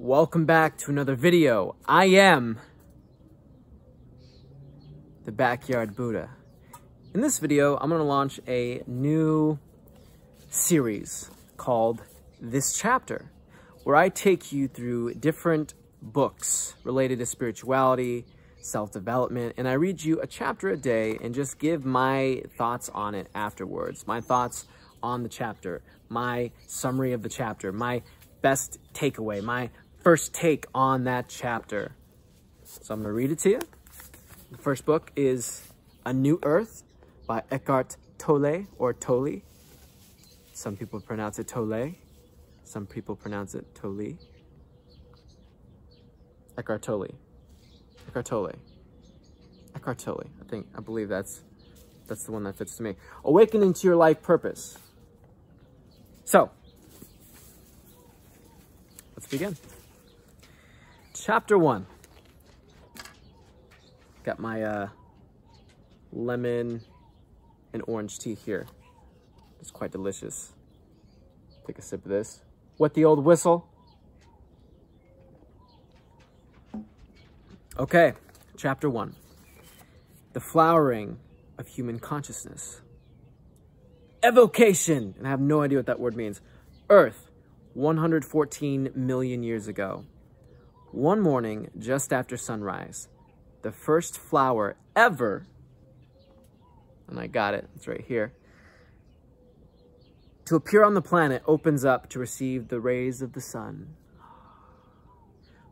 Welcome back to another video. I am the Backyard Buddha. In this video, I'm going to launch a new series called This Chapter, where I take you through different books related to spirituality, self-development, and I read you a chapter a day and just give my thoughts on it afterwards. My thoughts on the chapter, my summary of the chapter, my best takeaway, my first take on that chapter. So I'm going to read it to you. The first book is A New Earth by Eckhart Tolle or Tolle. Some people pronounce it Tolle. Some people pronounce it Tolle. Eckhart Tolle. Eckhart Tolle. Eckhart Tolle. I think, I believe that's, that's the one that fits to me. Awakening to your life purpose. So, let's begin. Chapter one. Got my uh, lemon and orange tea here. It's quite delicious. Take a sip of this. What the old whistle? Okay, chapter one. The flowering of human consciousness. Evocation, and I have no idea what that word means. Earth, 114 million years ago. One morning, just after sunrise, the first flower ever, and I got it, it's right here, to appear on the planet opens up to receive the rays of the sun.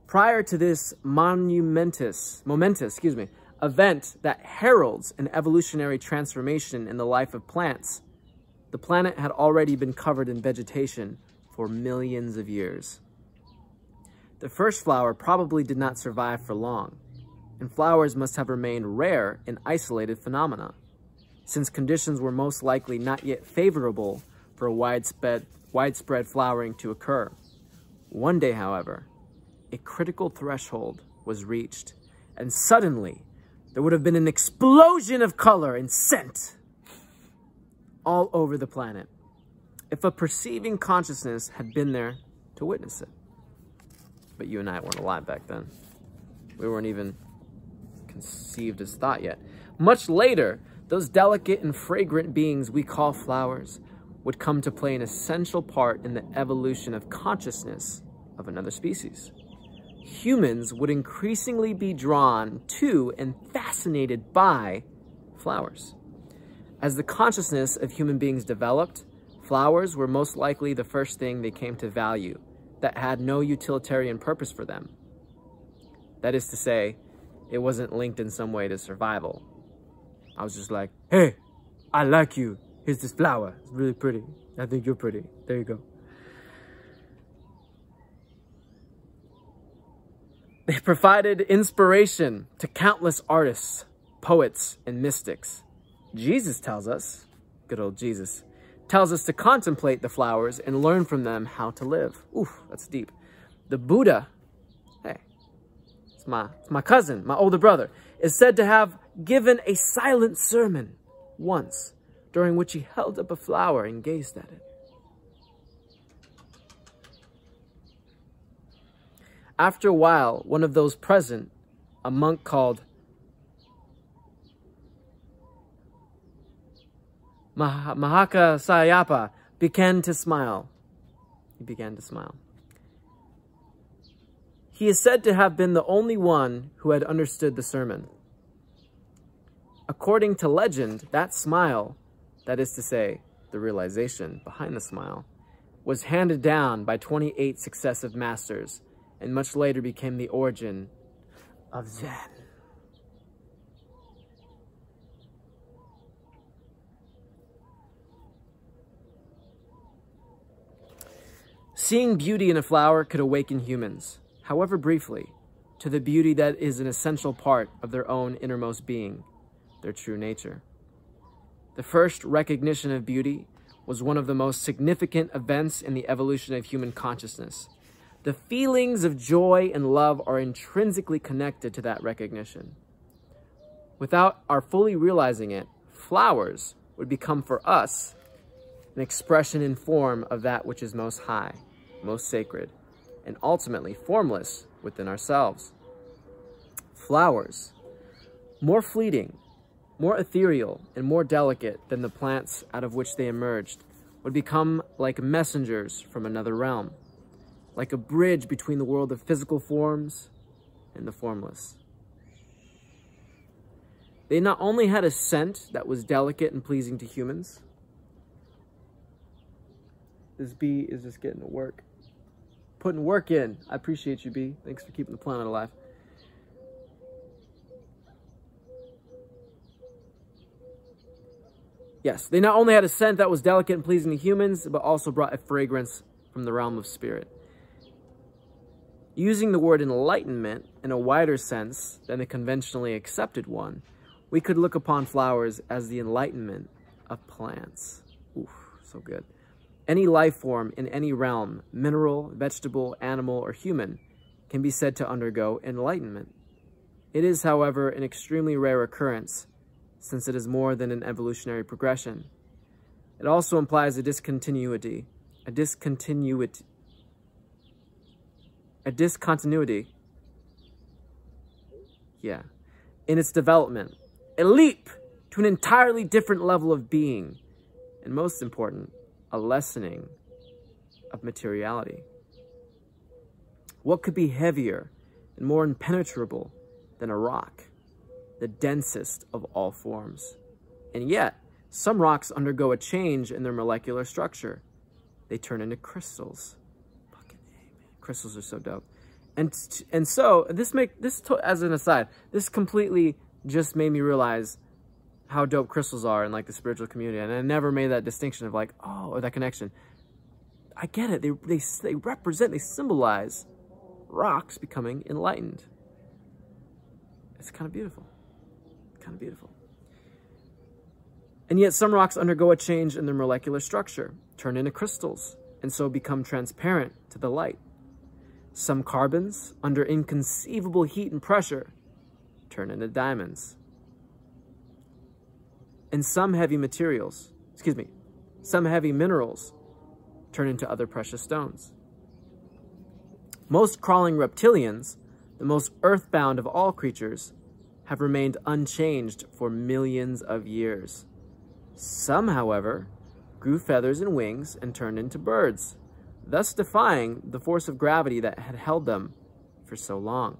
Prior to this monumentous, momentous, excuse me, event that heralds an evolutionary transformation in the life of plants, the planet had already been covered in vegetation for millions of years. The first flower probably did not survive for long, and flowers must have remained rare and isolated phenomena, since conditions were most likely not yet favorable for widespread, widespread flowering to occur. One day, however, a critical threshold was reached, and suddenly there would have been an explosion of color and scent all over the planet if a perceiving consciousness had been there to witness it. But you and I weren't alive back then. We weren't even conceived as thought yet. Much later, those delicate and fragrant beings we call flowers would come to play an essential part in the evolution of consciousness of another species humans would increasingly be drawn to and fascinated by flowers. As the consciousness of human beings developed, flowers were most likely the first thing they came to value that had no utilitarian purpose for them. That is to say, it wasn't linked in some way to survival. I was just like, hey, I like you. Here's this flower. It's really pretty. I think you're pretty. There you go. They provided inspiration to countless artists, poets, and mystics. Jesus tells us, good old Jesus, tells us to contemplate the flowers and learn from them how to live. Oof, that's deep. The Buddha, hey, it's my, it's my cousin, my older brother, is said to have given a silent sermon once, during which he held up a flower and gazed at it. After a while, one of those present, a monk called Mah Mahakasyapa, began to smile. He began to smile. He is said to have been the only one who had understood the sermon. According to legend, that smile, that is to say, the realization behind the smile, was handed down by 28 successive masters and much later became the origin of Zen. Seeing beauty in a flower could awaken humans, however briefly, to the beauty that is an essential part of their own innermost being, their true nature. The first recognition of beauty was one of the most significant events in the evolution of human consciousness the feelings of joy and love are intrinsically connected to that recognition. Without our fully realizing it, flowers would become for us an expression in form of that which is most high, most sacred, and ultimately formless within ourselves. Flowers, more fleeting, more ethereal, and more delicate than the plants out of which they emerged, would become like messengers from another realm, like a bridge between the world of physical forms and the formless. They not only had a scent that was delicate and pleasing to humans, this bee is just getting to work. Putting work in. I appreciate you, bee. Thanks for keeping the planet alive. Yes, they not only had a scent that was delicate and pleasing to humans, but also brought a fragrance from the realm of spirit. Using the word enlightenment in a wider sense than the conventionally accepted one, we could look upon flowers as the enlightenment of plants. Oof, so good. Any life form in any realm, mineral, vegetable, animal, or human, can be said to undergo enlightenment. It is, however, an extremely rare occurrence, since it is more than an evolutionary progression. It also implies a discontinuity, a discontinuity, a discontinuity, yeah, in its development, a leap to an entirely different level of being, and most important, a lessening of materiality. What could be heavier and more impenetrable than a rock, the densest of all forms? And yet, some rocks undergo a change in their molecular structure. They turn into crystals. Fucking A, man. Crystals are so dope. And, and so, this make this as an aside, this completely just made me realize how dope crystals are in like the spiritual community. And I never made that distinction of like, oh, or that connection. I get it. They, they, they represent, they symbolize rocks becoming enlightened. It's kind of beautiful. Kind of beautiful. And yet some rocks undergo a change in their molecular structure, turn into crystals, and so become transparent to the light. Some carbons, under inconceivable heat and pressure, turn into diamonds and some heavy materials, excuse me, some heavy minerals turn into other precious stones. Most crawling reptilians, the most earthbound of all creatures, have remained unchanged for millions of years. Some, however, grew feathers and wings and turned into birds, thus defying the force of gravity that had held them for so long.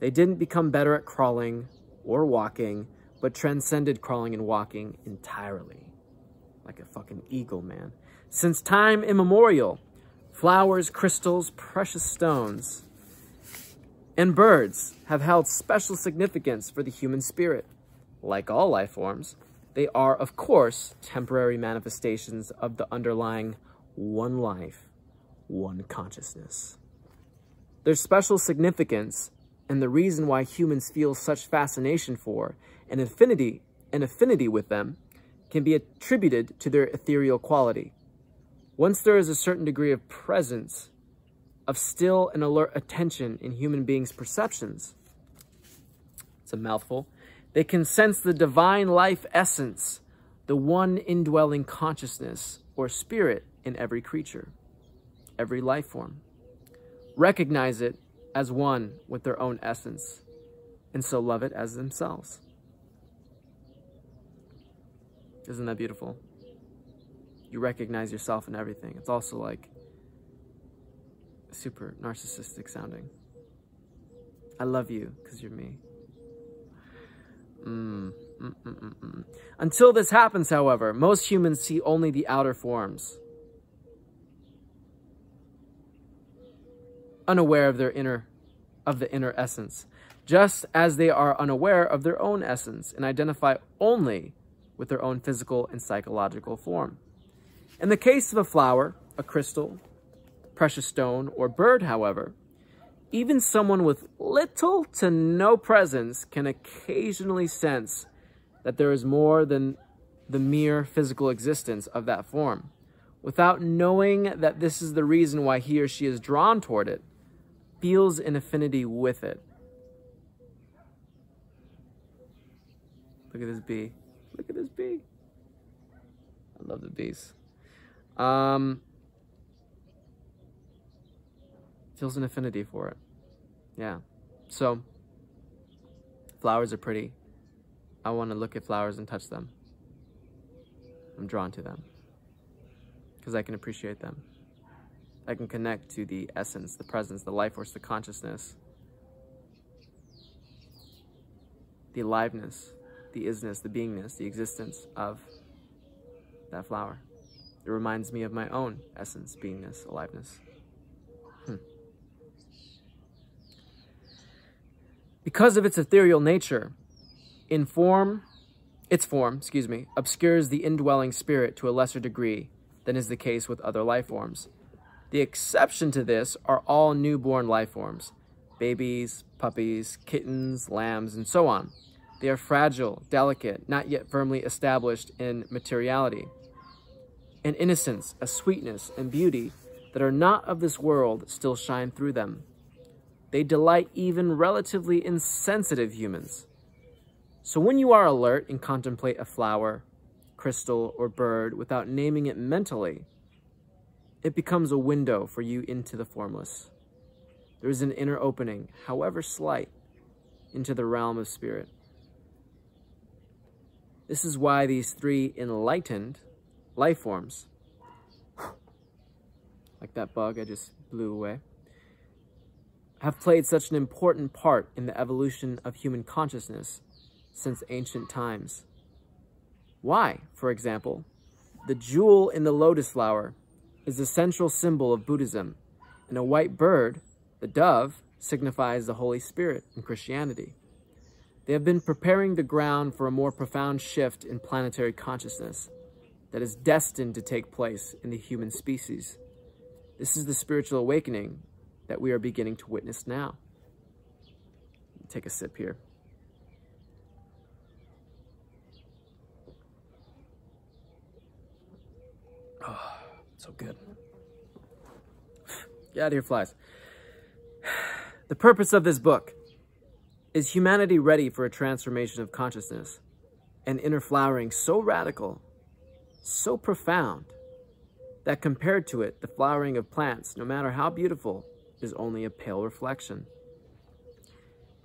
They didn't become better at crawling or walking but transcended crawling and walking entirely. Like a fucking eagle, man. Since time immemorial, flowers, crystals, precious stones, and birds have held special significance for the human spirit. Like all life forms, they are, of course, temporary manifestations of the underlying one life, one consciousness. Their special significance and the reason why humans feel such fascination for and affinity, and affinity with them can be attributed to their ethereal quality. Once there is a certain degree of presence, of still and alert attention in human beings' perceptions, it's a mouthful, they can sense the divine life essence, the one indwelling consciousness or spirit in every creature, every life form. Recognize it as one with their own essence, and so love it as themselves. Isn't that beautiful? You recognize yourself in everything. It's also like super narcissistic sounding. I love you because you're me. Mm, mm, mm, mm, Until this happens, however, most humans see only the outer forms, unaware of their inner, of the inner essence, just as they are unaware of their own essence and identify only with their own physical and psychological form. In the case of a flower, a crystal, precious stone, or bird, however, even someone with little to no presence can occasionally sense that there is more than the mere physical existence of that form. Without knowing that this is the reason why he or she is drawn toward it, feels an affinity with it. Look at this bee. Look at this bee. I love the bees. Um, feels an affinity for it. Yeah. So, flowers are pretty. I want to look at flowers and touch them. I'm drawn to them because I can appreciate them. I can connect to the essence, the presence, the life force, the consciousness, the aliveness, the isness, the beingness, the existence of that flower. It reminds me of my own essence, beingness, aliveness. Hmm. Because of its ethereal nature, in form, its form, excuse me, obscures the indwelling spirit to a lesser degree than is the case with other life forms. The exception to this are all newborn life forms, babies, puppies, kittens, lambs, and so on. They are fragile, delicate, not yet firmly established in materiality. An innocence, a sweetness, and beauty that are not of this world still shine through them. They delight even relatively insensitive humans. So when you are alert and contemplate a flower, crystal, or bird without naming it mentally, it becomes a window for you into the formless. There is an inner opening, however slight, into the realm of spirit. This is why these three enlightened life forms, like that bug I just blew away, have played such an important part in the evolution of human consciousness since ancient times. Why, for example, the jewel in the lotus flower is the central symbol of Buddhism, and a white bird, the dove, signifies the Holy Spirit in Christianity. They have been preparing the ground for a more profound shift in planetary consciousness that is destined to take place in the human species. This is the spiritual awakening that we are beginning to witness now. Take a sip here. Oh, so good. Get out of here, flies. The purpose of this book is humanity ready for a transformation of consciousness, an inner flowering so radical, so profound, that compared to it, the flowering of plants, no matter how beautiful, is only a pale reflection?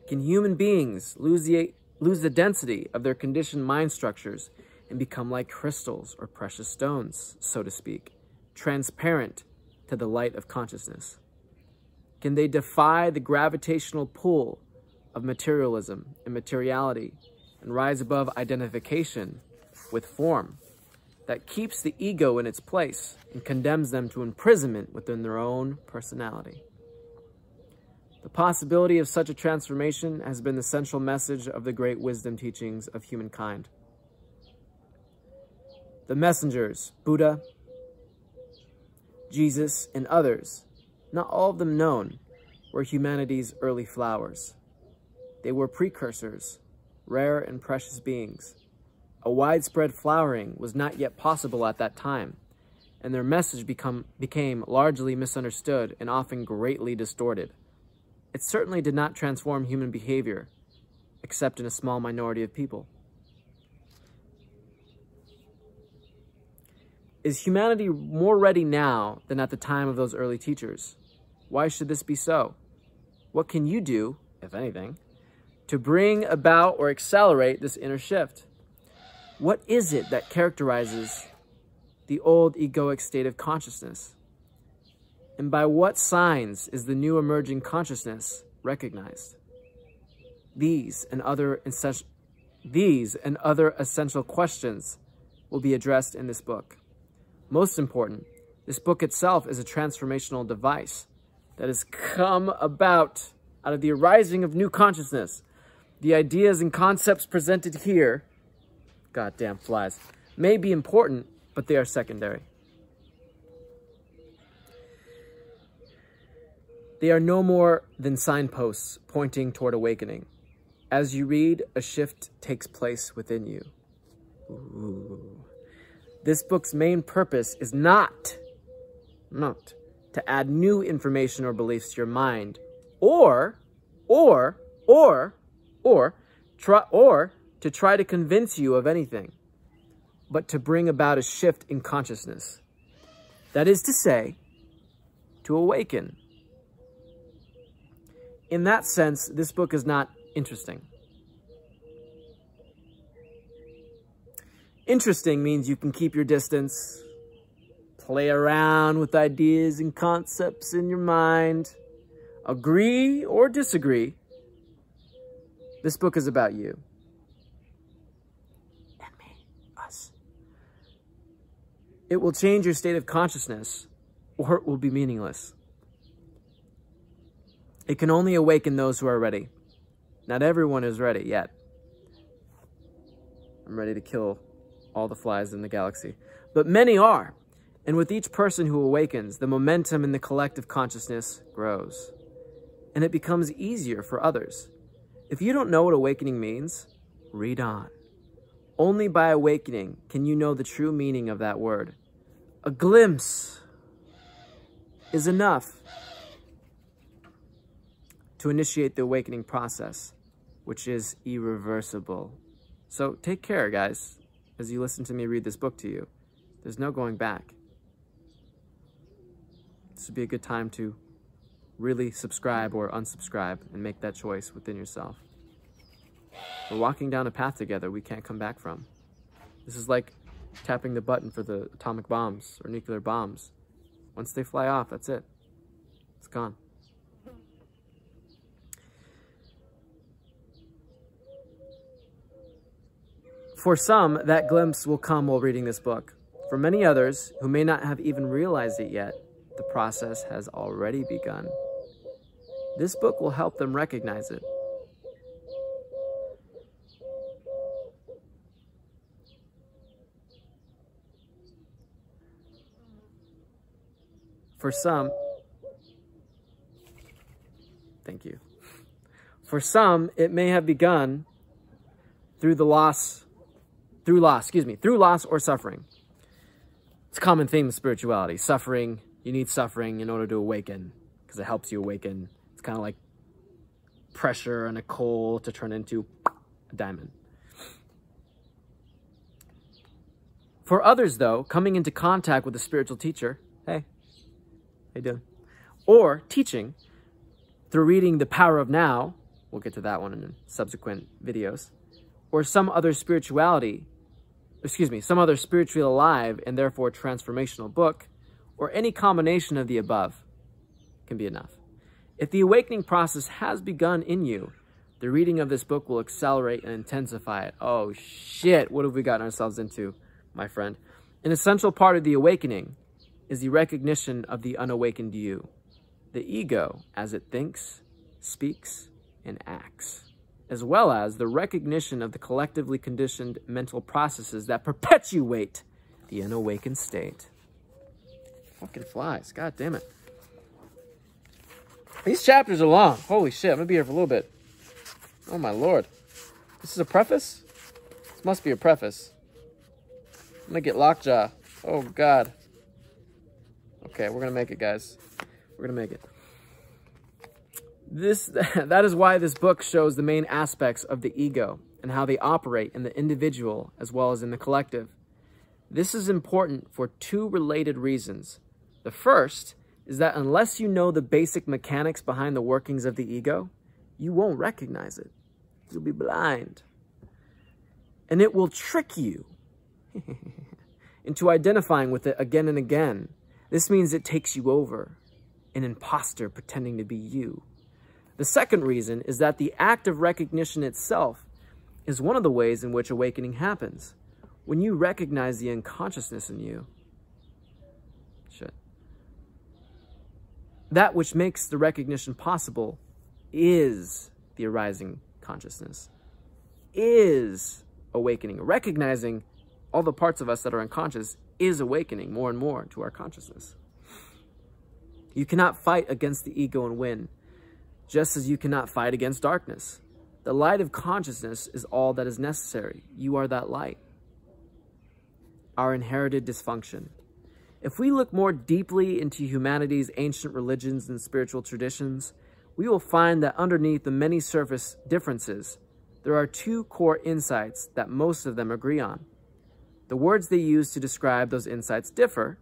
Can human beings lose the, lose the density of their conditioned mind structures and become like crystals or precious stones, so to speak, transparent to the light of consciousness? Can they defy the gravitational pull of materialism and materiality and rise above identification with form that keeps the ego in its place and condemns them to imprisonment within their own personality? The possibility of such a transformation has been the central message of the great wisdom teachings of humankind. The messengers, Buddha, Jesus, and others, not all of them known, were humanity's early flowers. They were precursors, rare and precious beings. A widespread flowering was not yet possible at that time, and their message become, became largely misunderstood and often greatly distorted. It certainly did not transform human behavior, except in a small minority of people. Is humanity more ready now than at the time of those early teachers? Why should this be so? What can you do, if anything, to bring about or accelerate this inner shift? What is it that characterizes the old egoic state of consciousness? And by what signs is the new emerging consciousness recognized? These and other essential, these and other essential questions will be addressed in this book. Most important, this book itself is a transformational device that has come about out of the arising of new consciousness. The ideas and concepts presented here, goddamn flies, may be important, but they are secondary. They are no more than signposts pointing toward awakening. As you read, a shift takes place within you. Ooh. This book's main purpose is not, not to add new information or beliefs to your mind, or, or, or, or, try, or to try to convince you of anything, but to bring about a shift in consciousness. That is to say, to awaken in that sense, this book is not interesting. Interesting means you can keep your distance, play around with ideas and concepts in your mind, agree or disagree. This book is about you. And me, us. It will change your state of consciousness or it will be meaningless. It can only awaken those who are ready. Not everyone is ready yet. I'm ready to kill all the flies in the galaxy. But many are. And with each person who awakens, the momentum in the collective consciousness grows. And it becomes easier for others. If you don't know what awakening means, read on. Only by awakening can you know the true meaning of that word. A glimpse is enough to initiate the awakening process, which is irreversible. So take care, guys as you listen to me read this book to you. There's no going back. This would be a good time to really subscribe or unsubscribe and make that choice within yourself. We're walking down a path together we can't come back from. This is like tapping the button for the atomic bombs or nuclear bombs. Once they fly off, that's it. It's gone. For some, that glimpse will come while reading this book. For many others, who may not have even realized it yet, the process has already begun. This book will help them recognize it. For some, thank you. For some, it may have begun through the loss through loss, excuse me, through loss or suffering. It's a common theme of spirituality. Suffering, you need suffering in order to awaken because it helps you awaken. It's kind of like pressure on a coal to turn into a diamond. For others, though, coming into contact with a spiritual teacher, hey, how you doing? Or teaching through reading The Power of Now, we'll get to that one in subsequent videos, or some other spirituality excuse me, some other spiritually alive and therefore transformational book, or any combination of the above can be enough. If the awakening process has begun in you, the reading of this book will accelerate and intensify it. Oh shit, what have we gotten ourselves into, my friend? An essential part of the awakening is the recognition of the unawakened you, the ego as it thinks, speaks, and acts as well as the recognition of the collectively conditioned mental processes that perpetuate the unawakened state. Fucking flies. God damn it. These chapters are long. Holy shit, I'm gonna be here for a little bit. Oh my lord. This is a preface? This must be a preface. I'm gonna get lockjaw. Oh god. Okay, we're gonna make it, guys. We're gonna make it. This, that is why this book shows the main aspects of the ego and how they operate in the individual as well as in the collective. This is important for two related reasons. The first is that unless you know the basic mechanics behind the workings of the ego, you won't recognize it. You'll be blind. And it will trick you into identifying with it again and again. This means it takes you over, an imposter pretending to be you. The second reason is that the act of recognition itself is one of the ways in which awakening happens. When you recognize the unconsciousness in you, shit. That which makes the recognition possible is the arising consciousness, is awakening. Recognizing all the parts of us that are unconscious is awakening more and more to our consciousness. You cannot fight against the ego and win just as you cannot fight against darkness. The light of consciousness is all that is necessary. You are that light. Our inherited dysfunction. If we look more deeply into humanity's ancient religions and spiritual traditions, we will find that underneath the many surface differences, there are two core insights that most of them agree on. The words they use to describe those insights differ,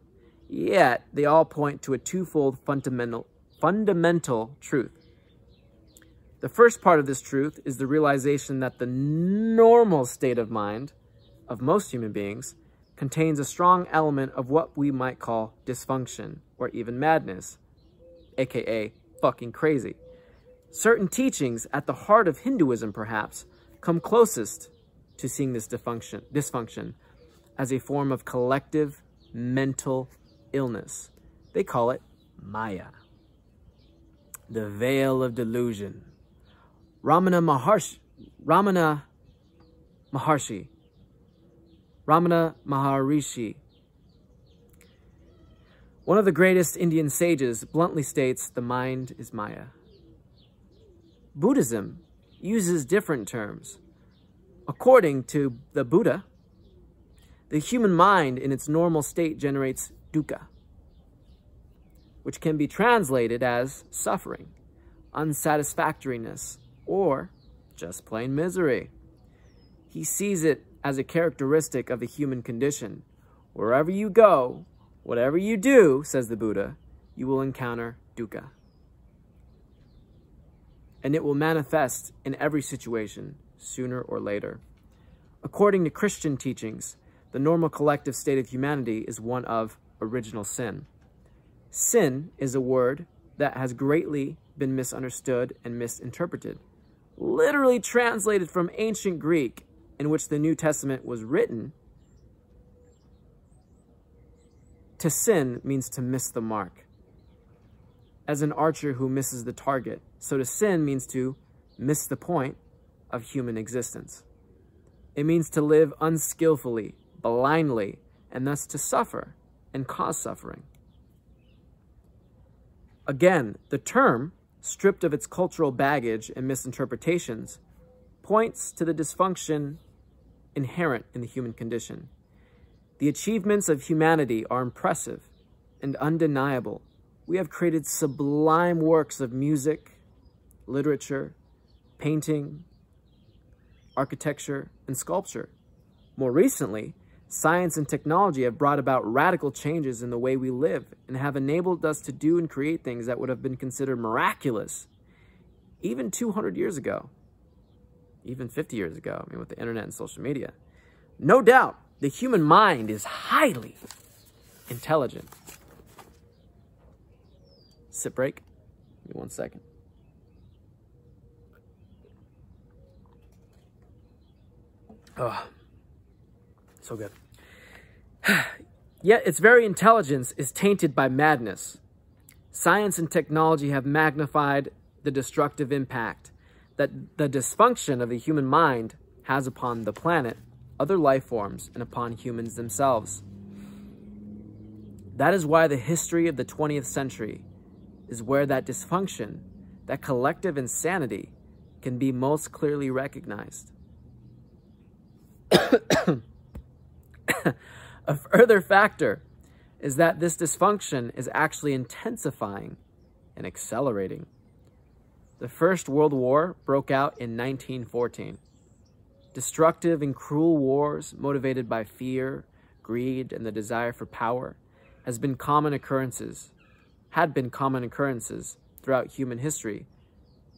yet they all point to a twofold fundamental, fundamental truth. The first part of this truth is the realization that the normal state of mind of most human beings contains a strong element of what we might call dysfunction or even madness, aka fucking crazy. Certain teachings at the heart of Hinduism, perhaps, come closest to seeing this dysfunction, dysfunction as a form of collective mental illness. They call it Maya, the veil of delusion. Ramana Maharshi, Ramana Maharshi Ramana Maharishi. One of the greatest Indian sages bluntly states the mind is Maya. Buddhism uses different terms. According to the Buddha, the human mind in its normal state generates dukkha, which can be translated as suffering, unsatisfactoriness, or just plain misery. He sees it as a characteristic of the human condition. Wherever you go, whatever you do, says the Buddha, you will encounter dukkha. And it will manifest in every situation, sooner or later. According to Christian teachings, the normal collective state of humanity is one of original sin. Sin is a word that has greatly been misunderstood and misinterpreted. Literally translated from ancient Greek in which the New Testament was written, to sin means to miss the mark. As an archer who misses the target. So to sin means to miss the point of human existence. It means to live unskillfully, blindly, and thus to suffer and cause suffering. Again, the term, stripped of its cultural baggage and misinterpretations, points to the dysfunction inherent in the human condition. The achievements of humanity are impressive and undeniable. We have created sublime works of music, literature, painting, architecture, and sculpture. More recently, science and technology have brought about radical changes in the way we live and have enabled us to do and create things that would have been considered miraculous even 200 years ago even 50 years ago, I mean, with the internet and social media. No doubt, the human mind is highly intelligent. Sit break. Give me one second. Oh, so good. Yet its very intelligence is tainted by madness. Science and technology have magnified the destructive impact that the dysfunction of the human mind has upon the planet, other life forms, and upon humans themselves. That is why the history of the 20th century is where that dysfunction, that collective insanity, can be most clearly recognized. A further factor is that this dysfunction is actually intensifying and accelerating. The First World War broke out in 1914. Destructive and cruel wars motivated by fear, greed, and the desire for power has been common occurrences, had been common occurrences throughout human history,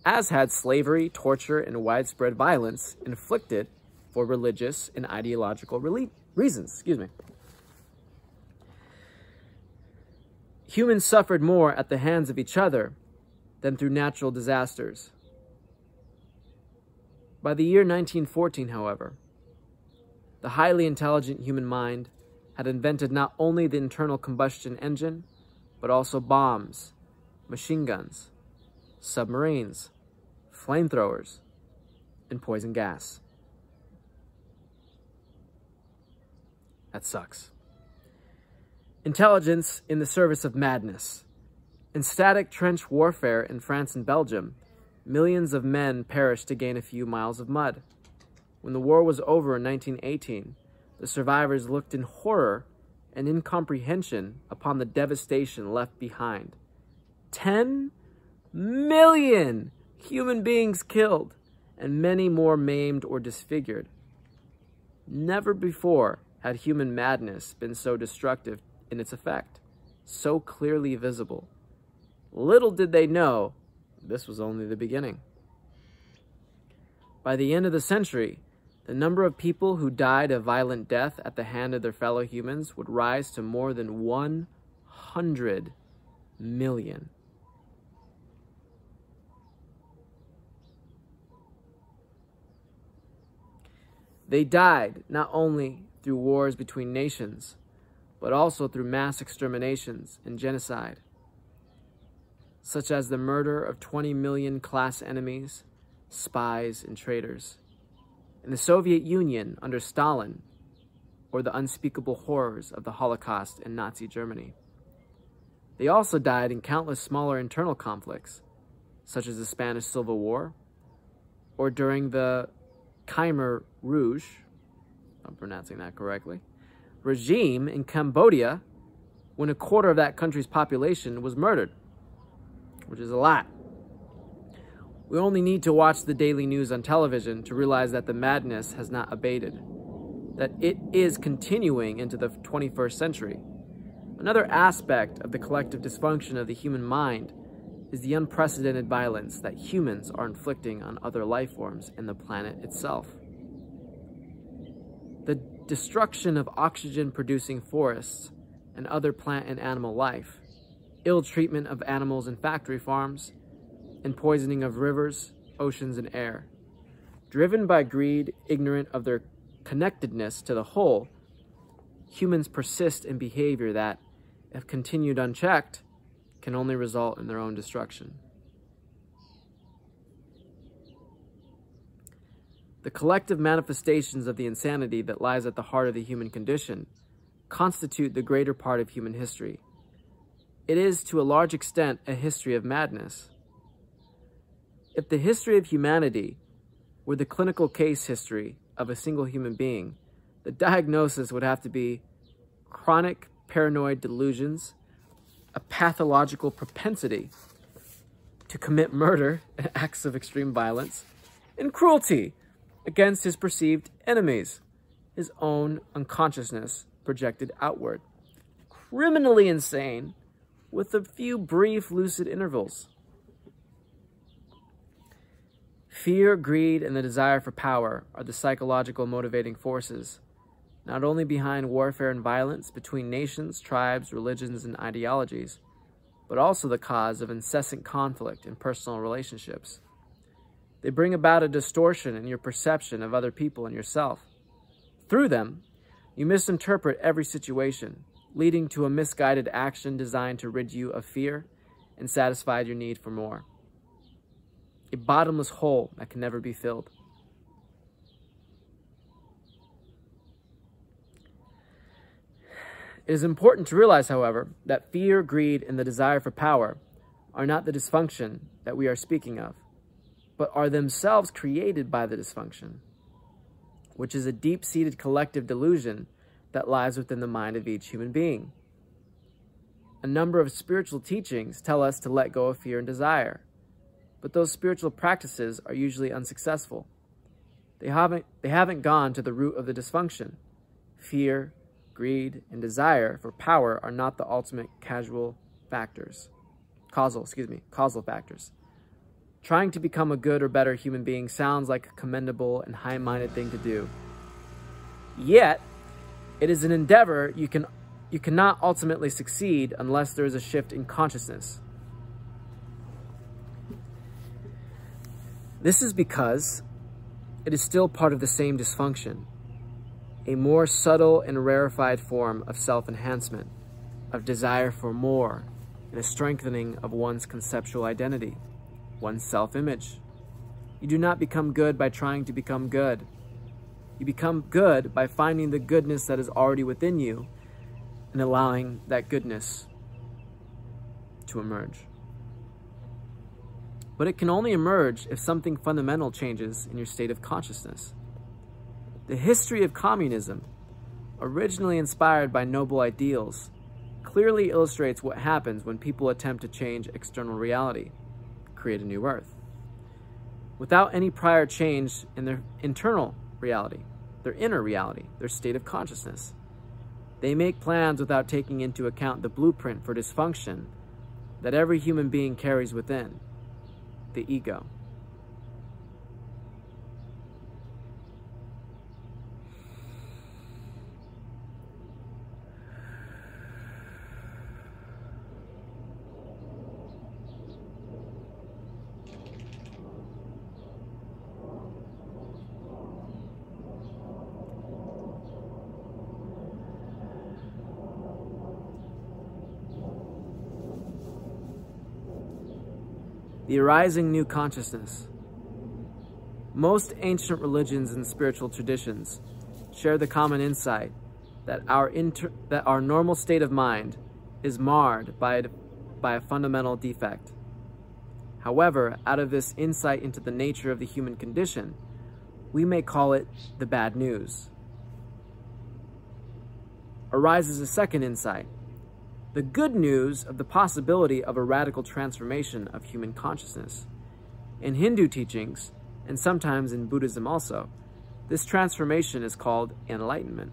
as had slavery, torture, and widespread violence inflicted for religious and ideological reasons. Excuse me. Humans suffered more at the hands of each other than through natural disasters. By the year 1914, however, the highly intelligent human mind had invented not only the internal combustion engine, but also bombs, machine guns, submarines, flamethrowers, and poison gas. That sucks. Intelligence in the service of madness. In static trench warfare in France and Belgium, millions of men perished to gain a few miles of mud. When the war was over in 1918, the survivors looked in horror and incomprehension upon the devastation left behind. 10 million human beings killed and many more maimed or disfigured. Never before had human madness been so destructive in its effect, so clearly visible. Little did they know this was only the beginning. By the end of the century, the number of people who died a violent death at the hand of their fellow humans would rise to more than 100 million. They died not only through wars between nations, but also through mass exterminations and genocide, such as the murder of 20 million class enemies, spies, and traitors in the Soviet Union under Stalin, or the unspeakable horrors of the Holocaust in Nazi Germany. They also died in countless smaller internal conflicts, such as the Spanish Civil War, or during the Khmer Rouge, I'm pronouncing that correctly, regime in Cambodia when a quarter of that country's population was murdered, which is a lot. We only need to watch the daily news on television to realize that the madness has not abated, that it is continuing into the 21st century. Another aspect of the collective dysfunction of the human mind is the unprecedented violence that humans are inflicting on other life forms and the planet itself. The destruction of oxygen-producing forests and other plant and animal life, ill treatment of animals in factory farms, and poisoning of rivers, oceans, and air. Driven by greed, ignorant of their connectedness to the whole, humans persist in behavior that, if continued unchecked, can only result in their own destruction. The collective manifestations of the insanity that lies at the heart of the human condition constitute the greater part of human history. It is, to a large extent, a history of madness. If the history of humanity were the clinical case history of a single human being, the diagnosis would have to be chronic paranoid delusions, a pathological propensity to commit murder and acts of extreme violence, and cruelty against his perceived enemies, his own unconsciousness projected outward. Criminally insane with a few brief lucid intervals. Fear, greed, and the desire for power are the psychological motivating forces, not only behind warfare and violence between nations, tribes, religions, and ideologies, but also the cause of incessant conflict in personal relationships. They bring about a distortion in your perception of other people and yourself. Through them, you misinterpret every situation, leading to a misguided action designed to rid you of fear and satisfy your need for more a bottomless hole that can never be filled. It is important to realize, however, that fear, greed, and the desire for power are not the dysfunction that we are speaking of, but are themselves created by the dysfunction, which is a deep-seated collective delusion that lies within the mind of each human being. A number of spiritual teachings tell us to let go of fear and desire, but those spiritual practices are usually unsuccessful. They haven't, they haven't gone to the root of the dysfunction. Fear, greed, and desire for power are not the ultimate casual factors. Causal, excuse me, causal factors. Trying to become a good or better human being sounds like a commendable and high-minded thing to do. Yet, it is an endeavor you can you cannot ultimately succeed unless there is a shift in consciousness. This is because it is still part of the same dysfunction, a more subtle and rarefied form of self-enhancement, of desire for more, and a strengthening of one's conceptual identity, one's self-image. You do not become good by trying to become good. You become good by finding the goodness that is already within you and allowing that goodness to emerge. But it can only emerge if something fundamental changes in your state of consciousness. The history of communism, originally inspired by noble ideals, clearly illustrates what happens when people attempt to change external reality, create a new earth, without any prior change in their internal reality, their inner reality, their state of consciousness. They make plans without taking into account the blueprint for dysfunction that every human being carries within the ego. The arising new consciousness. Most ancient religions and spiritual traditions share the common insight that our, inter that our normal state of mind is marred by a, by a fundamental defect. However, out of this insight into the nature of the human condition, we may call it the bad news. Arises a second insight, the good news of the possibility of a radical transformation of human consciousness. In Hindu teachings, and sometimes in Buddhism also, this transformation is called enlightenment.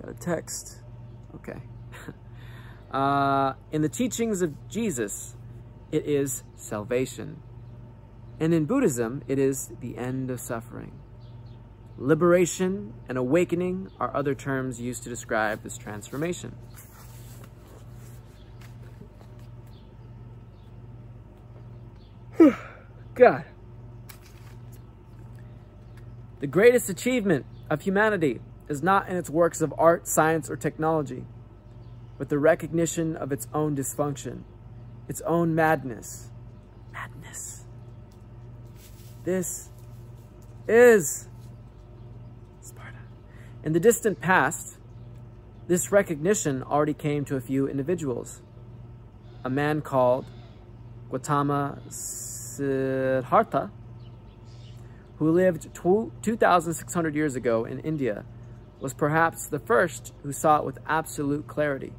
Got a text. Okay. uh, in the teachings of Jesus, it is salvation. And in Buddhism, it is the end of suffering. Liberation and awakening are other terms used to describe this transformation. God. The greatest achievement of humanity is not in its works of art, science, or technology, but the recognition of its own dysfunction, its own madness. Madness. This is. In the distant past, this recognition already came to a few individuals. A man called Gautama Siddhartha, who lived 2,600 years ago in India, was perhaps the first who saw it with absolute clarity.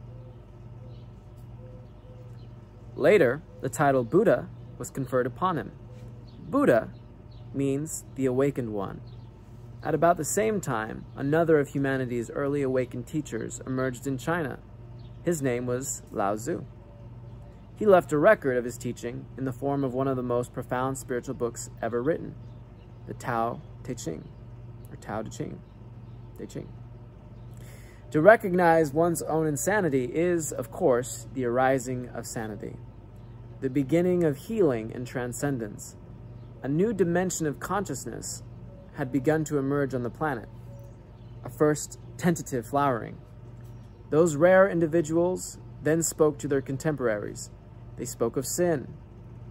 Later, the title Buddha was conferred upon him. Buddha means the awakened one. At about the same time, another of humanity's early awakened teachers emerged in China. His name was Lao Tzu. He left a record of his teaching in the form of one of the most profound spiritual books ever written, the Tao Te Ching, or Tao Te Ching. Te Ching. To recognize one's own insanity is, of course, the arising of sanity, the beginning of healing and transcendence. A new dimension of consciousness had begun to emerge on the planet, a first tentative flowering. Those rare individuals then spoke to their contemporaries, they spoke of sin,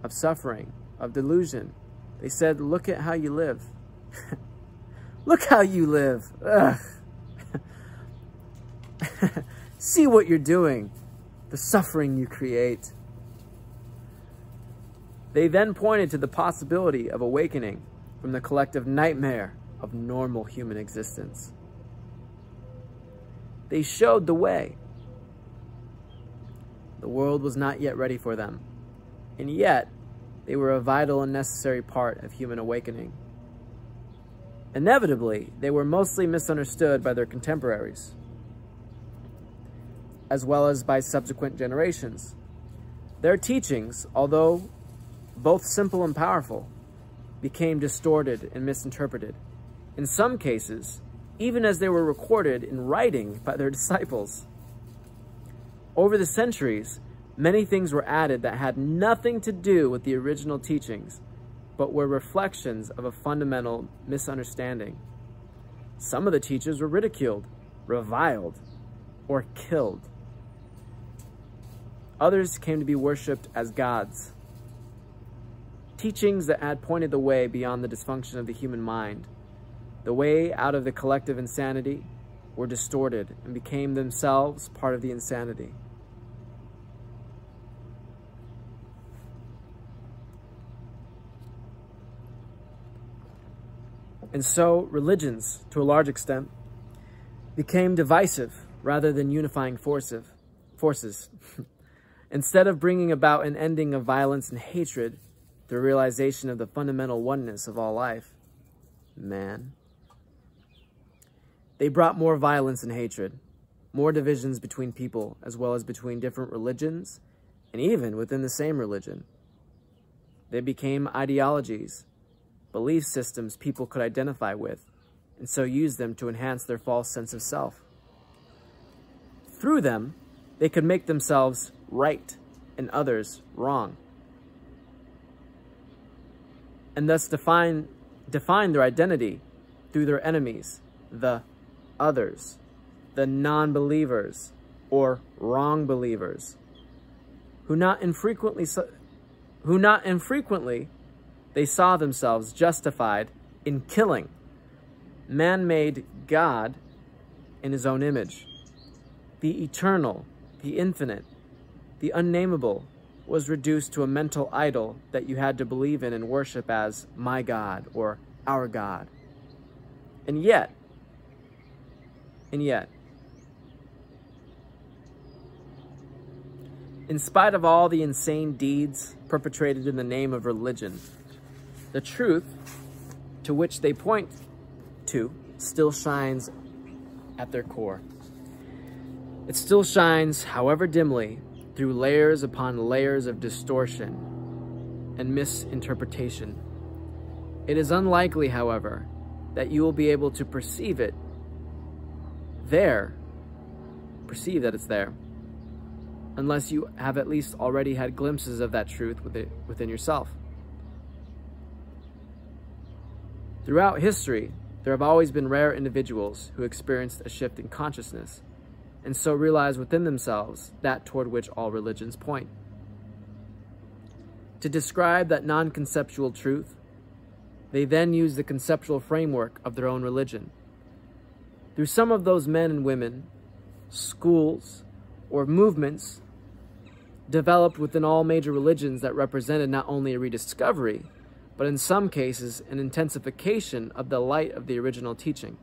of suffering, of delusion. They said, look at how you live. look how you live. See what you're doing, the suffering you create. They then pointed to the possibility of awakening from the collective nightmare of normal human existence. They showed the way the world was not yet ready for them, and yet they were a vital and necessary part of human awakening. Inevitably, they were mostly misunderstood by their contemporaries, as well as by subsequent generations. Their teachings, although both simple and powerful, became distorted and misinterpreted. In some cases, even as they were recorded in writing by their disciples. Over the centuries, many things were added that had nothing to do with the original teachings, but were reflections of a fundamental misunderstanding. Some of the teachers were ridiculed, reviled, or killed. Others came to be worshipped as gods. Teachings that had pointed the way beyond the dysfunction of the human mind, the way out of the collective insanity, were distorted and became themselves part of the insanity. And so religions, to a large extent, became divisive rather than unifying forces. Instead of bringing about an ending of violence and hatred, the realization of the fundamental oneness of all life, man, they brought more violence and hatred, more divisions between people, as well as between different religions, and even within the same religion. They became ideologies belief systems people could identify with, and so use them to enhance their false sense of self. Through them, they could make themselves right and others wrong, and thus define, define their identity through their enemies, the others, the non-believers, or wrong believers, who not infrequently who not infrequently they saw themselves justified in killing man-made God in his own image. The eternal, the infinite, the unnameable was reduced to a mental idol that you had to believe in and worship as my God or our God. And yet, and yet, in spite of all the insane deeds perpetrated in the name of religion, the truth to which they point to still shines at their core. It still shines, however dimly, through layers upon layers of distortion and misinterpretation. It is unlikely, however, that you will be able to perceive it there, perceive that it's there, unless you have at least already had glimpses of that truth within yourself. Throughout history, there have always been rare individuals who experienced a shift in consciousness and so realize within themselves that toward which all religions point. To describe that non conceptual truth, they then use the conceptual framework of their own religion. Through some of those men and women, schools, or movements developed within all major religions that represented not only a rediscovery, but in some cases, an intensification of the light of the original teaching.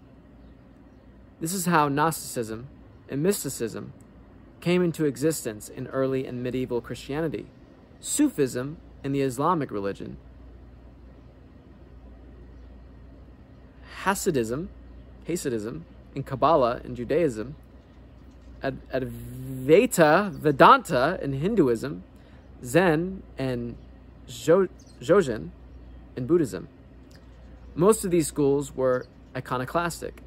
This is how Gnosticism and mysticism came into existence in early and medieval Christianity, Sufism in the Islamic religion, Hasidism, Hasidism in Kabbalah in Judaism, Advaita Vedanta in Hinduism, Zen and Dzogchen in Buddhism. Most of these schools were iconoclastic.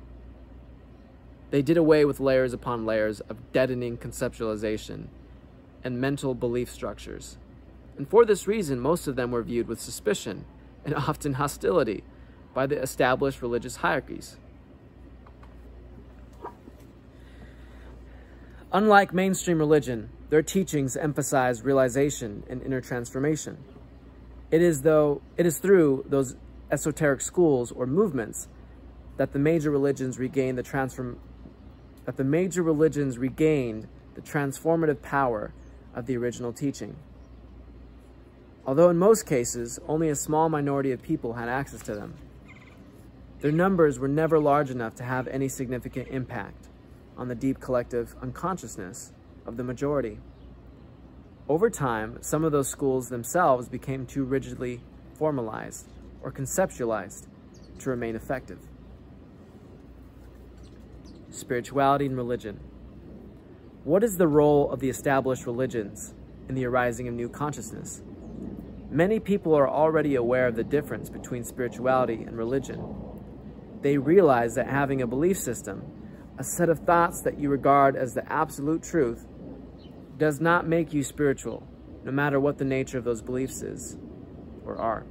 They did away with layers upon layers of deadening conceptualization and mental belief structures. And for this reason, most of them were viewed with suspicion and often hostility by the established religious hierarchies. Unlike mainstream religion, their teachings emphasize realization and inner transformation. It is though it is through those esoteric schools or movements that the major religions regain the transform that the major religions regained the transformative power of the original teaching. Although in most cases, only a small minority of people had access to them. Their numbers were never large enough to have any significant impact on the deep collective unconsciousness of the majority. Over time, some of those schools themselves became too rigidly formalized or conceptualized to remain effective. Spirituality and religion. What is the role of the established religions in the arising of new consciousness? Many people are already aware of the difference between spirituality and religion. They realize that having a belief system, a set of thoughts that you regard as the absolute truth, does not make you spiritual, no matter what the nature of those beliefs is or are.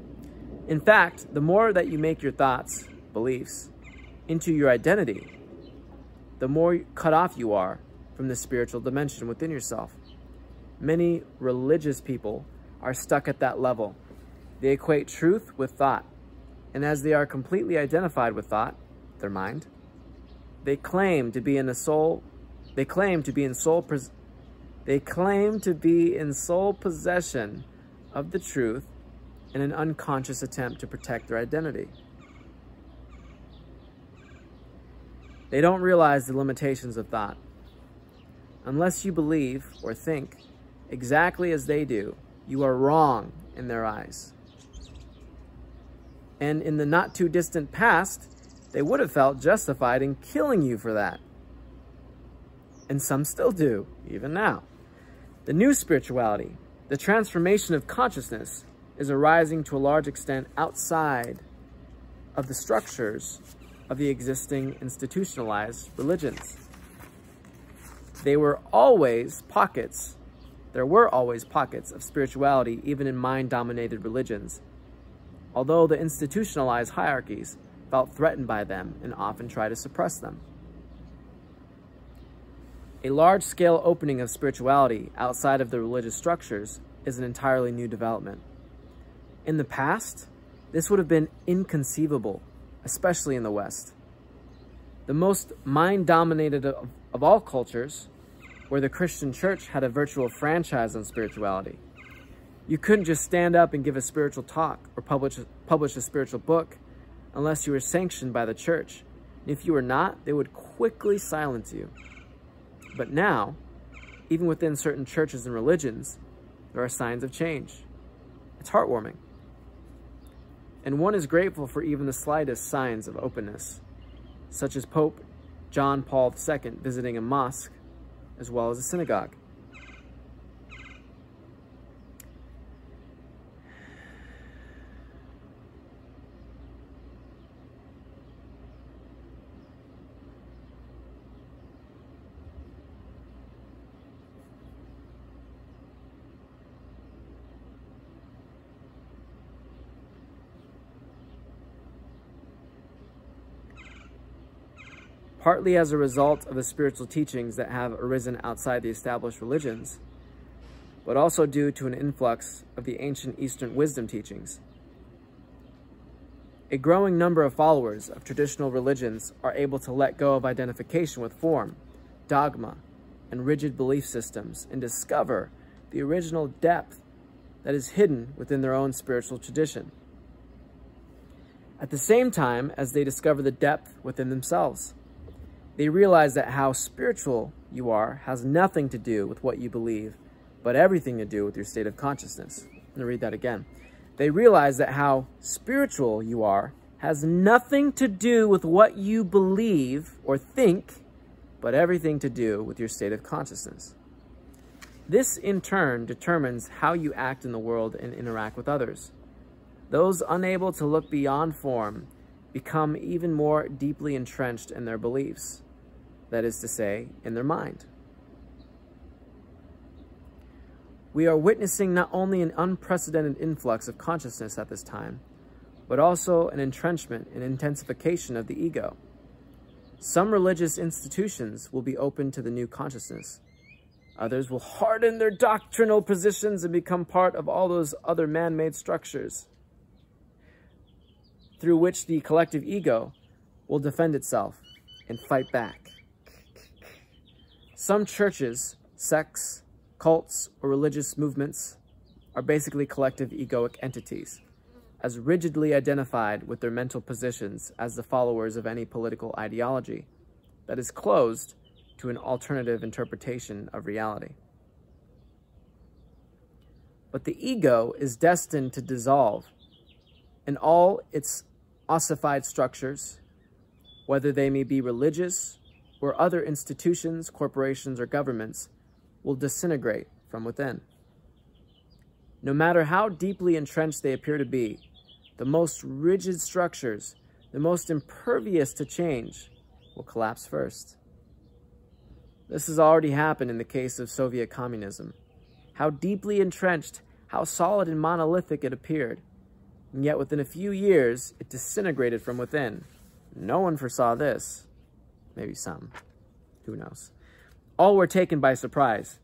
In fact, the more that you make your thoughts, beliefs, into your identity, the more cut off you are from the spiritual dimension within yourself. Many religious people are stuck at that level. They equate truth with thought. And as they are completely identified with thought, their mind, they claim to be in a soul, they claim to be in soul they claim to be in sole possession of the truth in an unconscious attempt to protect their identity. They don't realize the limitations of thought. Unless you believe or think exactly as they do, you are wrong in their eyes. And in the not too distant past, they would have felt justified in killing you for that. And some still do, even now. The new spirituality, the transformation of consciousness, is arising to a large extent outside of the structures of the existing institutionalized religions. They were always pockets, there were always pockets of spirituality even in mind-dominated religions, although the institutionalized hierarchies felt threatened by them and often tried to suppress them. A large-scale opening of spirituality outside of the religious structures is an entirely new development. In the past, this would have been inconceivable, especially in the West. The most mind-dominated of, of all cultures, where the Christian church had a virtual franchise on spirituality. You couldn't just stand up and give a spiritual talk or publish, publish a spiritual book unless you were sanctioned by the church. And if you were not, they would quickly silence you. But now, even within certain churches and religions, there are signs of change. It's heartwarming. And one is grateful for even the slightest signs of openness, such as Pope John Paul II visiting a mosque as well as a synagogue. Partly as a result of the spiritual teachings that have arisen outside the established religions, but also due to an influx of the ancient Eastern wisdom teachings. A growing number of followers of traditional religions are able to let go of identification with form, dogma, and rigid belief systems and discover the original depth that is hidden within their own spiritual tradition. At the same time as they discover the depth within themselves. They realize that how spiritual you are has nothing to do with what you believe, but everything to do with your state of consciousness. Let me read that again. They realize that how spiritual you are has nothing to do with what you believe or think, but everything to do with your state of consciousness. This, in turn, determines how you act in the world and interact with others. Those unable to look beyond form become even more deeply entrenched in their beliefs that is to say, in their mind. We are witnessing not only an unprecedented influx of consciousness at this time, but also an entrenchment and intensification of the ego. Some religious institutions will be open to the new consciousness. Others will harden their doctrinal positions and become part of all those other man-made structures through which the collective ego will defend itself and fight back. Some churches, sects, cults, or religious movements are basically collective egoic entities, as rigidly identified with their mental positions as the followers of any political ideology that is closed to an alternative interpretation of reality. But the ego is destined to dissolve in all its ossified structures, whether they may be religious, or other institutions, corporations, or governments will disintegrate from within. No matter how deeply entrenched they appear to be, the most rigid structures, the most impervious to change, will collapse first. This has already happened in the case of Soviet communism. How deeply entrenched, how solid and monolithic it appeared, and yet within a few years, it disintegrated from within. No one foresaw this. Maybe some. Who knows? All were taken by surprise.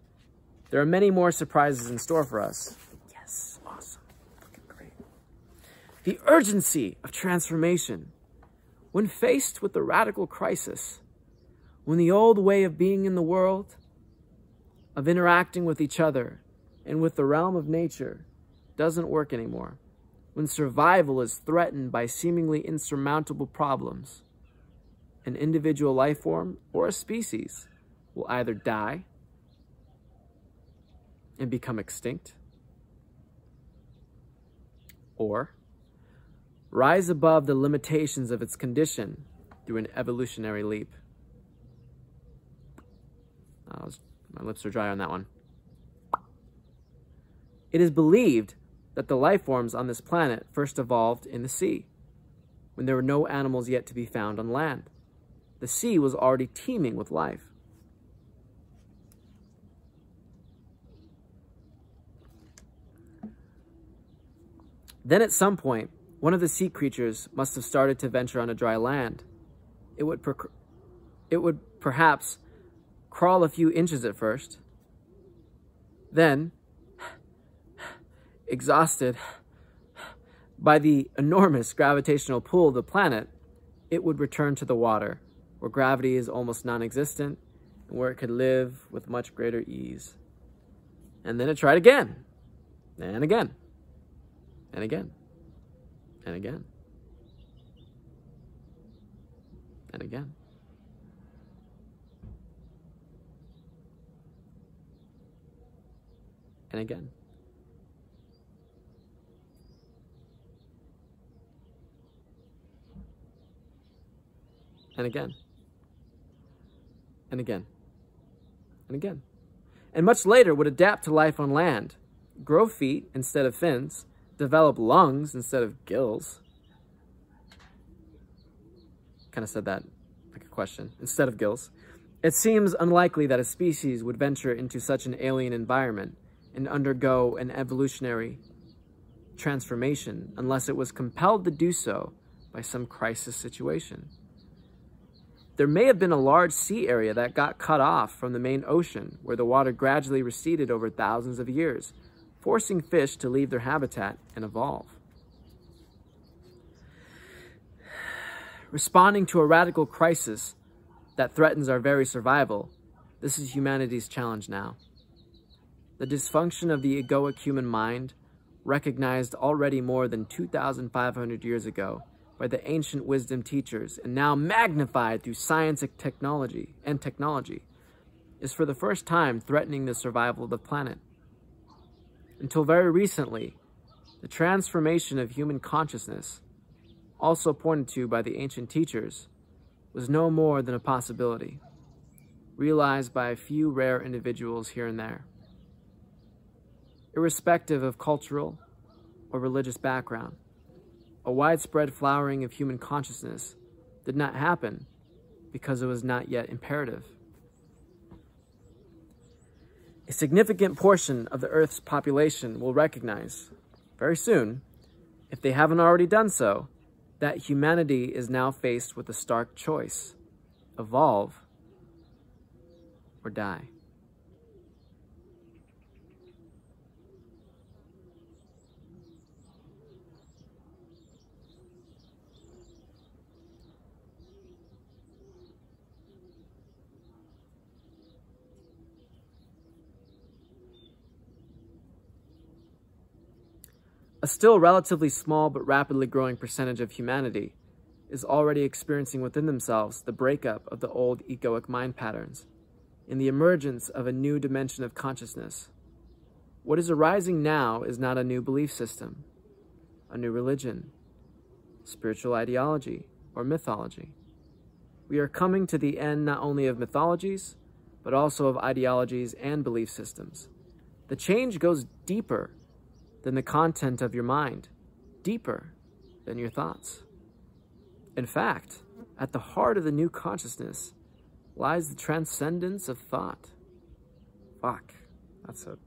There are many more surprises in store for us. Yes, awesome. Looking great. The urgency of transformation. When faced with the radical crisis, when the old way of being in the world, of interacting with each other and with the realm of nature doesn't work anymore, when survival is threatened by seemingly insurmountable problems, an individual life form or a species will either die and become extinct or rise above the limitations of its condition through an evolutionary leap. Oh, Was, my lips are dry on that one. It is believed that the life forms on this planet first evolved in the sea, when there were no animals yet to be found on land the sea was already teeming with life. Then at some point, one of the sea creatures must have started to venture on a dry land. It would, it would perhaps crawl a few inches at first. Then, exhausted by the enormous gravitational pull of the planet, it would return to the water, where gravity is almost non-existent and where it could live with much greater ease. And then it tried again, and again, and again, and again, and again. And again. And again. And again. And again. And much later would adapt to life on land, grow feet instead of fins, develop lungs instead of gills. Kind of said that like a question, instead of gills. It seems unlikely that a species would venture into such an alien environment and undergo an evolutionary transformation unless it was compelled to do so by some crisis situation. There may have been a large sea area that got cut off from the main ocean, where the water gradually receded over thousands of years, forcing fish to leave their habitat and evolve. Responding to a radical crisis that threatens our very survival, this is humanity's challenge now. The dysfunction of the egoic human mind, recognized already more than 2,500 years ago, by the ancient wisdom teachers and now magnified through science and technology and technology is for the first time threatening the survival of the planet. Until very recently, the transformation of human consciousness, also pointed to by the ancient teachers, was no more than a possibility, realized by a few rare individuals here and there. Irrespective of cultural or religious background, a widespread flowering of human consciousness did not happen because it was not yet imperative. A significant portion of the Earth's population will recognize, very soon, if they haven't already done so, that humanity is now faced with a stark choice evolve or die. A still relatively small but rapidly growing percentage of humanity is already experiencing within themselves the breakup of the old egoic mind patterns and the emergence of a new dimension of consciousness. What is arising now is not a new belief system, a new religion, spiritual ideology, or mythology. We are coming to the end not only of mythologies, but also of ideologies and belief systems. The change goes deeper than the content of your mind, deeper than your thoughts. In fact, at the heart of the new consciousness lies the transcendence of thought. Fuck. That's a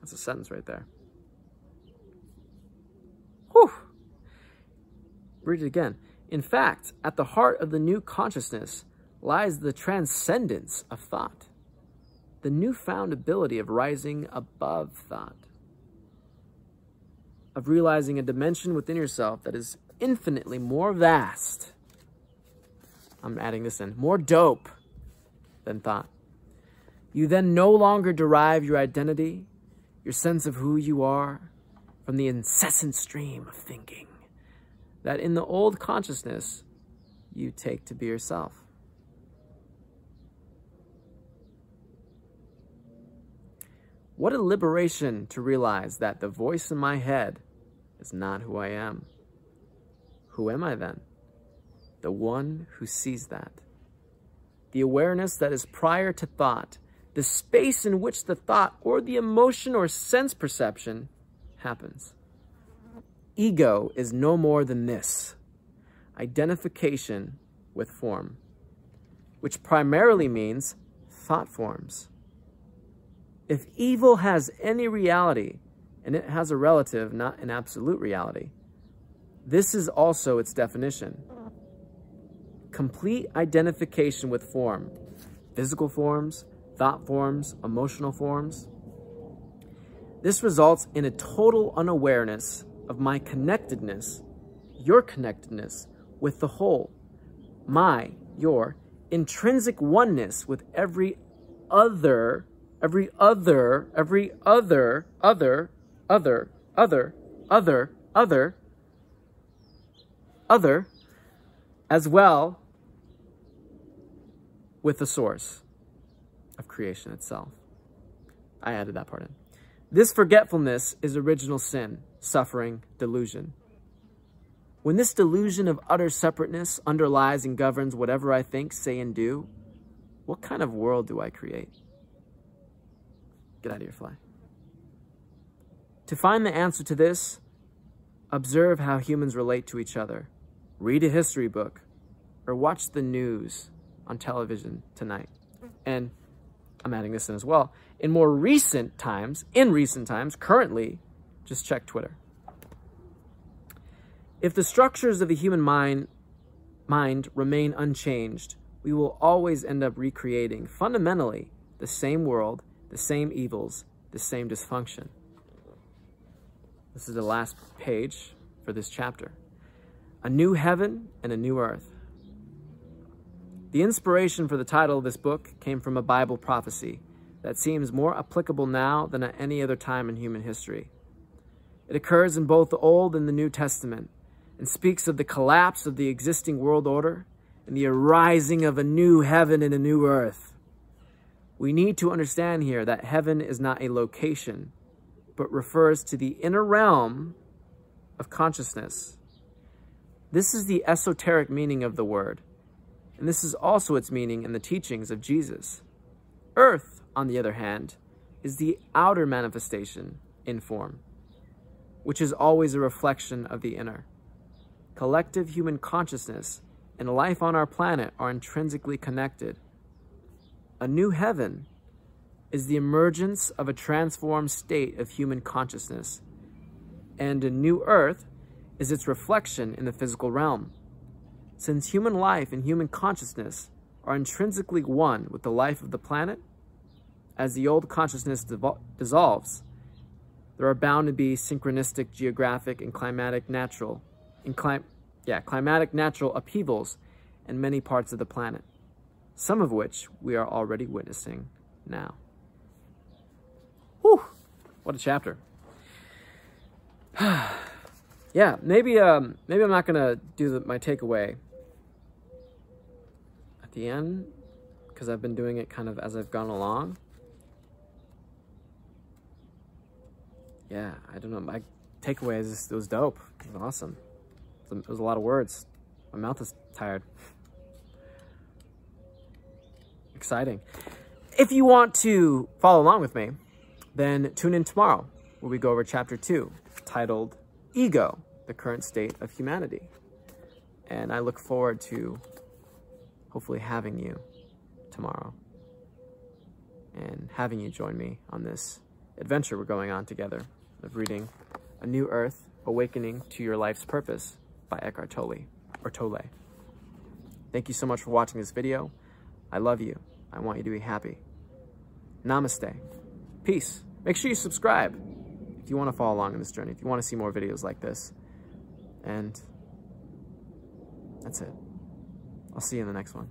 that's a sentence right there. Whew. Read it again. In fact, at the heart of the new consciousness lies the transcendence of thought, the newfound ability of rising above thought of realizing a dimension within yourself that is infinitely more vast. I'm adding this in more dope than thought. You then no longer derive your identity, your sense of who you are, from the incessant stream of thinking that in the old consciousness you take to be yourself. What a liberation to realize that the voice in my head is not who I am. Who am I then? The one who sees that. The awareness that is prior to thought, the space in which the thought or the emotion or sense perception happens. Ego is no more than this identification with form, which primarily means thought forms. If evil has any reality, and it has a relative, not an absolute reality. This is also its definition. Complete identification with form, physical forms, thought forms, emotional forms. This results in a total unawareness of my connectedness, your connectedness with the whole, my, your intrinsic oneness with every other, every other, every other, other, other, other, other, other, other, as well with the source of creation itself. I added that part in. This forgetfulness is original sin, suffering, delusion. When this delusion of utter separateness underlies and governs whatever I think, say, and do, what kind of world do I create? Get out of here, fly. To find the answer to this, observe how humans relate to each other. Read a history book or watch the news on television tonight. And I'm adding this in as well. In more recent times, in recent times, currently, just check Twitter. If the structures of the human mind, mind remain unchanged, we will always end up recreating fundamentally the same world, the same evils, the same dysfunction. This is the last page for this chapter. A new heaven and a new earth. The inspiration for the title of this book came from a Bible prophecy that seems more applicable now than at any other time in human history. It occurs in both the Old and the New Testament and speaks of the collapse of the existing world order and the arising of a new heaven and a new earth. We need to understand here that heaven is not a location, but refers to the inner realm of consciousness. This is the esoteric meaning of the word, and this is also its meaning in the teachings of Jesus. Earth, on the other hand, is the outer manifestation in form, which is always a reflection of the inner collective human consciousness, and life on our planet are intrinsically connected. A new heaven is the emergence of a transformed state of human consciousness, and a new earth is its reflection in the physical realm. Since human life and human consciousness are intrinsically one with the life of the planet, as the old consciousness dissolves, there are bound to be synchronistic, geographic, and climatic natural in clim yeah, climatic natural upheavals in many parts of the planet, some of which we are already witnessing now. Whew, what a chapter. yeah, maybe um, maybe I'm not gonna do the, my takeaway at the end because I've been doing it kind of as I've gone along. Yeah, I don't know. My takeaway is it was dope. It was awesome. It was a lot of words. My mouth is tired. Exciting. If you want to follow along with me, then tune in tomorrow where we go over chapter two, titled Ego, the Current State of Humanity. And I look forward to hopefully having you tomorrow and having you join me on this adventure we're going on together of reading A New Earth, Awakening to Your Life's Purpose by Eckhart Tolle, or Tolle. Thank you so much for watching this video. I love you. I want you to be happy. Namaste. Peace. Make sure you subscribe if you want to follow along in this journey, if you want to see more videos like this. And that's it. I'll see you in the next one.